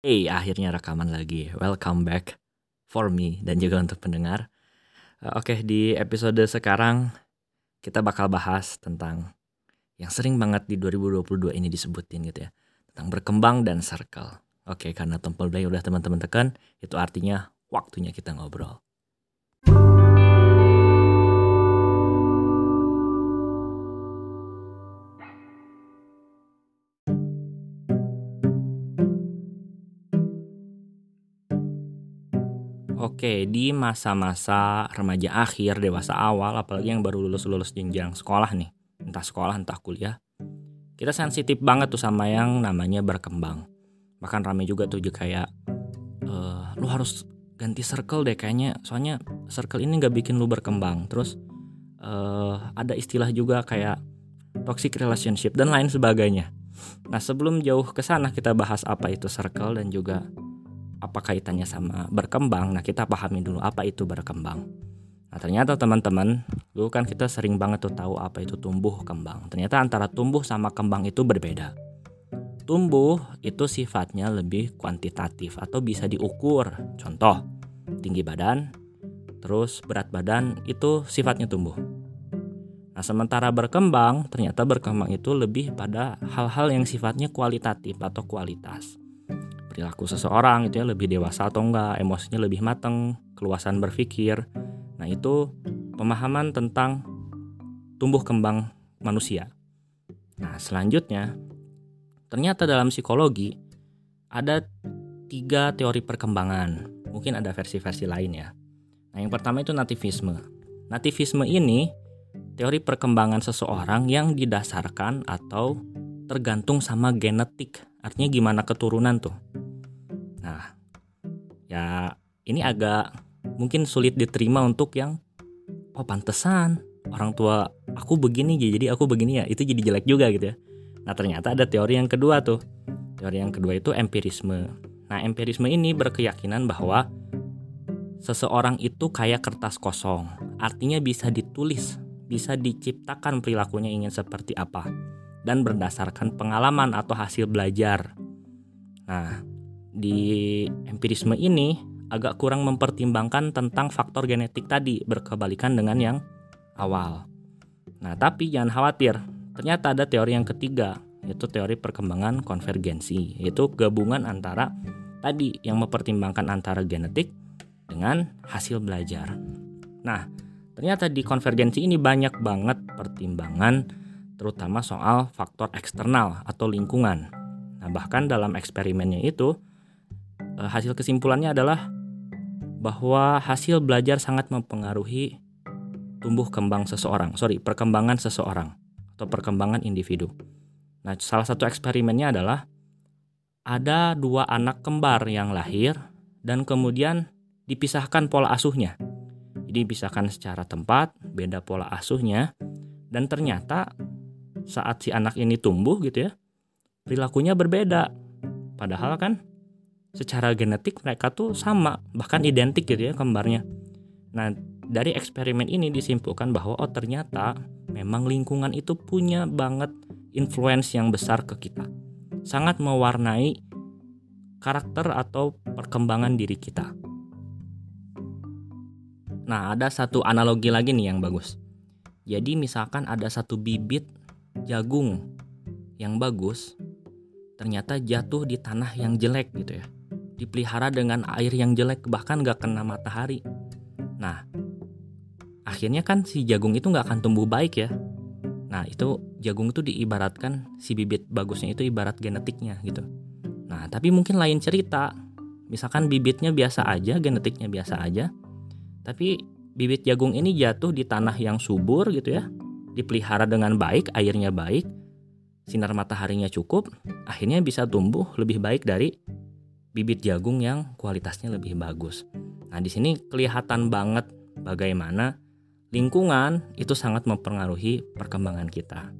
Hey, akhirnya rekaman lagi. Welcome back for me dan juga untuk pendengar. Uh, Oke, di episode sekarang kita bakal bahas tentang yang sering banget di 2022 ini disebutin gitu ya. Tentang berkembang dan circle. Oke, karena tombol play udah teman-teman tekan, itu artinya waktunya kita ngobrol. Oke, di masa-masa remaja akhir, dewasa awal, apalagi yang baru lulus-lulus jenjang sekolah nih, entah sekolah, entah kuliah, kita sensitif banget tuh sama yang namanya berkembang. Bahkan rame juga tuh juga kayak, eh, lu harus ganti circle deh kayaknya, soalnya circle ini nggak bikin lu berkembang. Terus eh, ada istilah juga kayak toxic relationship dan lain sebagainya. Nah sebelum jauh ke sana kita bahas apa itu circle dan juga apa kaitannya sama berkembang. Nah, kita pahami dulu apa itu berkembang. Nah, ternyata teman-teman, dulu kan kita sering banget tuh tahu apa itu tumbuh kembang. Ternyata antara tumbuh sama kembang itu berbeda. Tumbuh itu sifatnya lebih kuantitatif atau bisa diukur. Contoh, tinggi badan, terus berat badan itu sifatnya tumbuh. Nah, sementara berkembang, ternyata berkembang itu lebih pada hal-hal yang sifatnya kualitatif atau kualitas perilaku seseorang itu ya lebih dewasa atau enggak, emosinya lebih matang, keluasan berpikir. Nah, itu pemahaman tentang tumbuh kembang manusia. Nah, selanjutnya ternyata dalam psikologi ada tiga teori perkembangan. Mungkin ada versi-versi lain ya. Nah, yang pertama itu nativisme. Nativisme ini teori perkembangan seseorang yang didasarkan atau tergantung sama genetik. Artinya gimana keturunan tuh. Nah, ya ini agak mungkin sulit diterima untuk yang oh pantesan orang tua aku begini jadi aku begini ya itu jadi jelek juga gitu ya. Nah ternyata ada teori yang kedua tuh. Teori yang kedua itu empirisme. Nah empirisme ini berkeyakinan bahwa seseorang itu kayak kertas kosong. Artinya bisa ditulis, bisa diciptakan perilakunya ingin seperti apa dan berdasarkan pengalaman atau hasil belajar. Nah, di empirisme ini agak kurang mempertimbangkan tentang faktor genetik tadi berkebalikan dengan yang awal. Nah, tapi jangan khawatir, ternyata ada teori yang ketiga, yaitu teori perkembangan konvergensi, yaitu gabungan antara tadi yang mempertimbangkan antara genetik dengan hasil belajar. Nah, ternyata di konvergensi ini banyak banget pertimbangan terutama soal faktor eksternal atau lingkungan. Nah, bahkan dalam eksperimennya itu hasil kesimpulannya adalah bahwa hasil belajar sangat mempengaruhi tumbuh kembang seseorang, sorry, perkembangan seseorang atau perkembangan individu. Nah, salah satu eksperimennya adalah ada dua anak kembar yang lahir dan kemudian dipisahkan pola asuhnya. Jadi dipisahkan secara tempat, beda pola asuhnya, dan ternyata saat si anak ini tumbuh gitu ya, perilakunya berbeda. Padahal kan secara genetik mereka tuh sama bahkan identik gitu ya kembarnya. Nah dari eksperimen ini disimpulkan bahwa oh ternyata memang lingkungan itu punya banget influence yang besar ke kita. Sangat mewarnai karakter atau perkembangan diri kita. Nah ada satu analogi lagi nih yang bagus. Jadi misalkan ada satu bibit jagung yang bagus ternyata jatuh di tanah yang jelek gitu ya dipelihara dengan air yang jelek bahkan gak kena matahari. Nah, akhirnya kan si jagung itu gak akan tumbuh baik ya. Nah itu jagung itu diibaratkan si bibit bagusnya itu ibarat genetiknya gitu. Nah tapi mungkin lain cerita. Misalkan bibitnya biasa aja, genetiknya biasa aja. Tapi bibit jagung ini jatuh di tanah yang subur gitu ya. Dipelihara dengan baik, airnya baik, sinar mataharinya cukup, akhirnya bisa tumbuh lebih baik dari bibit jagung yang kualitasnya lebih bagus. Nah, di sini kelihatan banget bagaimana lingkungan itu sangat mempengaruhi perkembangan kita.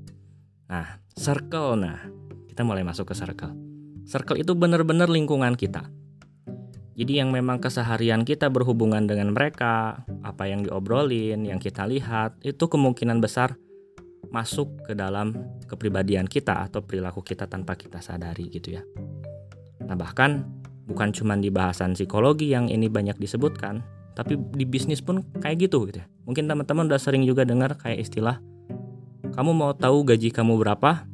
Nah, circle nah, kita mulai masuk ke circle. Circle itu benar-benar lingkungan kita. Jadi yang memang keseharian kita berhubungan dengan mereka, apa yang diobrolin, yang kita lihat, itu kemungkinan besar masuk ke dalam kepribadian kita atau perilaku kita tanpa kita sadari gitu ya. Nah, bahkan bukan cuma di bahasan psikologi yang ini banyak disebutkan, tapi di bisnis pun kayak gitu gitu ya. Mungkin teman-teman udah sering juga dengar kayak istilah kamu mau tahu gaji kamu berapa?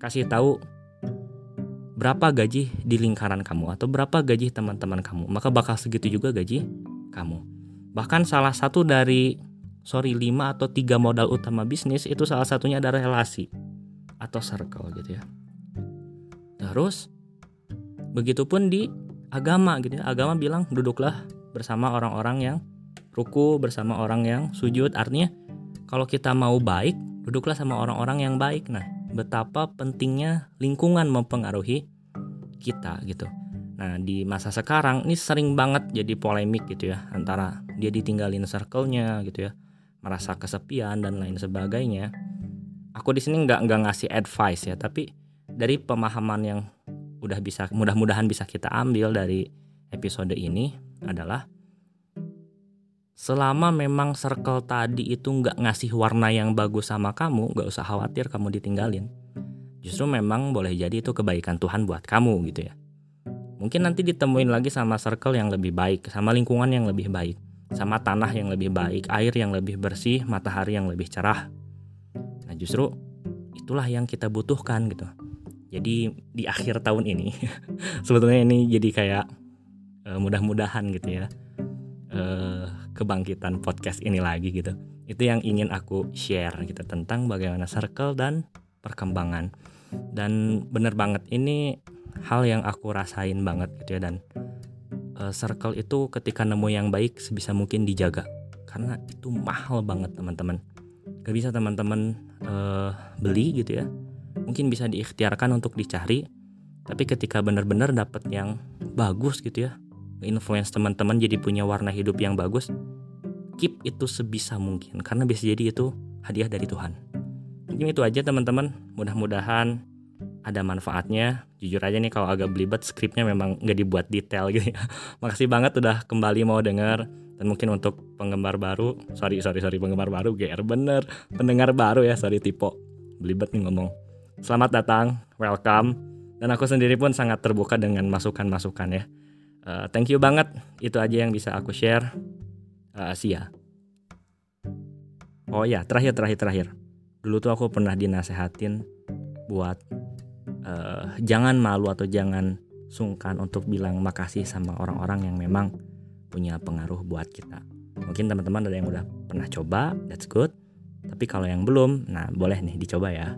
Kasih tahu berapa gaji di lingkaran kamu atau berapa gaji teman-teman kamu, maka bakal segitu juga gaji kamu. Bahkan salah satu dari sorry 5 atau tiga modal utama bisnis itu salah satunya adalah relasi atau circle gitu ya. Terus begitupun di agama gitu ya. Agama bilang duduklah bersama orang-orang yang ruku, bersama orang yang sujud. Artinya kalau kita mau baik, duduklah sama orang-orang yang baik. Nah, betapa pentingnya lingkungan mempengaruhi kita gitu. Nah di masa sekarang ini sering banget jadi polemik gitu ya antara dia ditinggalin circle-nya gitu ya, merasa kesepian dan lain sebagainya. Aku di sini nggak nggak ngasih advice ya, tapi dari pemahaman yang udah bisa mudah-mudahan bisa kita ambil dari episode ini adalah selama memang circle tadi itu nggak ngasih warna yang bagus sama kamu, nggak usah khawatir kamu ditinggalin. Justru memang boleh jadi itu kebaikan Tuhan buat kamu gitu ya. Mungkin nanti ditemuin lagi sama circle yang lebih baik, sama lingkungan yang lebih baik, sama tanah yang lebih baik, air yang lebih bersih, matahari yang lebih cerah. Nah justru itulah yang kita butuhkan gitu. Jadi di akhir tahun ini, sebetulnya ini jadi kayak uh, mudah-mudahan gitu ya uh, kebangkitan podcast ini lagi gitu. Itu yang ingin aku share gitu tentang bagaimana circle dan perkembangan. Dan bener banget ini hal yang aku rasain banget gitu ya dan uh, circle itu ketika nemu yang baik sebisa mungkin dijaga karena itu mahal banget teman-teman. Gak bisa teman-teman uh, beli gitu ya. Mungkin bisa diikhtiarkan untuk dicari, tapi ketika benar-benar dapat yang bagus gitu ya, influence teman-teman jadi punya warna hidup yang bagus, keep itu sebisa mungkin karena bisa jadi itu hadiah dari Tuhan. Mungkin itu aja teman-teman. Mudah-mudahan ada manfaatnya. Jujur aja nih kalau agak belibet skripnya memang nggak dibuat detail gitu ya. Makasih banget udah kembali mau denger dan mungkin untuk penggemar baru, sorry sorry sorry penggemar baru GR bener, pendengar baru ya sorry tipe belibet nih ngomong. Selamat datang, welcome. Dan aku sendiri pun sangat terbuka dengan masukan-masukan ya. Uh, thank you banget, itu aja yang bisa aku share. Uh, Sia. Oh ya, terakhir terakhir terakhir. Dulu tuh aku pernah dinasehatin buat uh, jangan malu atau jangan sungkan untuk bilang makasih sama orang-orang yang memang punya pengaruh buat kita. Mungkin teman-teman ada yang udah pernah coba, that's good. Tapi kalau yang belum, nah boleh nih dicoba ya.